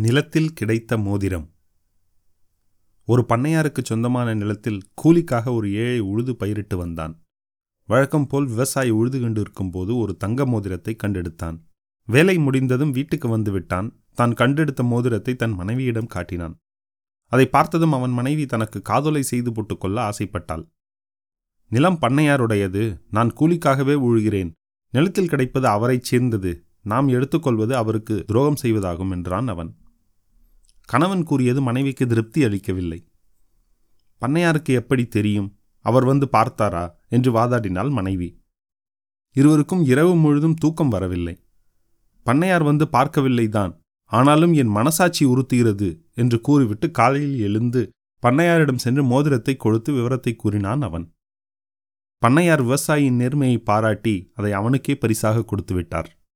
நிலத்தில் கிடைத்த மோதிரம். ஒரு பண்ணையாருக்கு சொந்தமான நிலத்தில் கூலிக்காக ஒரு ஏழை உழுது பயிரிட்டு வந்தான். வழக்கம் போல் விவசாயி உழுது கொண்டு போது ஒரு தங்க மோதிரத்தை கண்டெடுத்தான். வேலை முடிந்ததும் வீட்டுக்கு வந்து விட்டான். தான் கண்டெடுத்த மோதிரத்தை தன் மனைவியிடம் காட்டினான். அதை பார்த்ததும் அவன் மனைவி தனக்கு காதொலை செய்து போட்டுக்கொள்ள ஆசைப்பட்டாள். நிலம் பண்ணையாருடையது. நான் கூலிக்காகவே உழுகிறேன். நிலத்தில் கிடைப்பது அவரைச் சேர்ந்தது. நாம் எடுத்துக்கொள்வது அவருக்கு துரோகம் செய்வதாகும் என்றான் அவன். கணவன் கூறியது மனைவிக்கு திருப்தி அளிக்கவில்லை. பண்ணையாருக்கு எப்படி தெரியும்? அவர் வந்து பார்த்தாரா? என்று வாதாடினாள் மனைவி. இருவருக்கும் இரவு முழுதும் தூக்கம் வரவில்லை. பண்ணையார் வந்து பார்க்கவில்லைதான் ஆனாலும் என் மனசாட்சி உறுத்துகிறது என்று கூறிவிட்டு காலையில் எழுந்து பண்ணையாரிடம் சென்று மோதிரத்தை கொடுத்து விவரத்தை கூறினான் அவன். பண்ணையார் விவசாயியின் நேர்மையை பாராட்டி அதை அவனுக்கே பரிசாக கொடுத்துவிட்டார்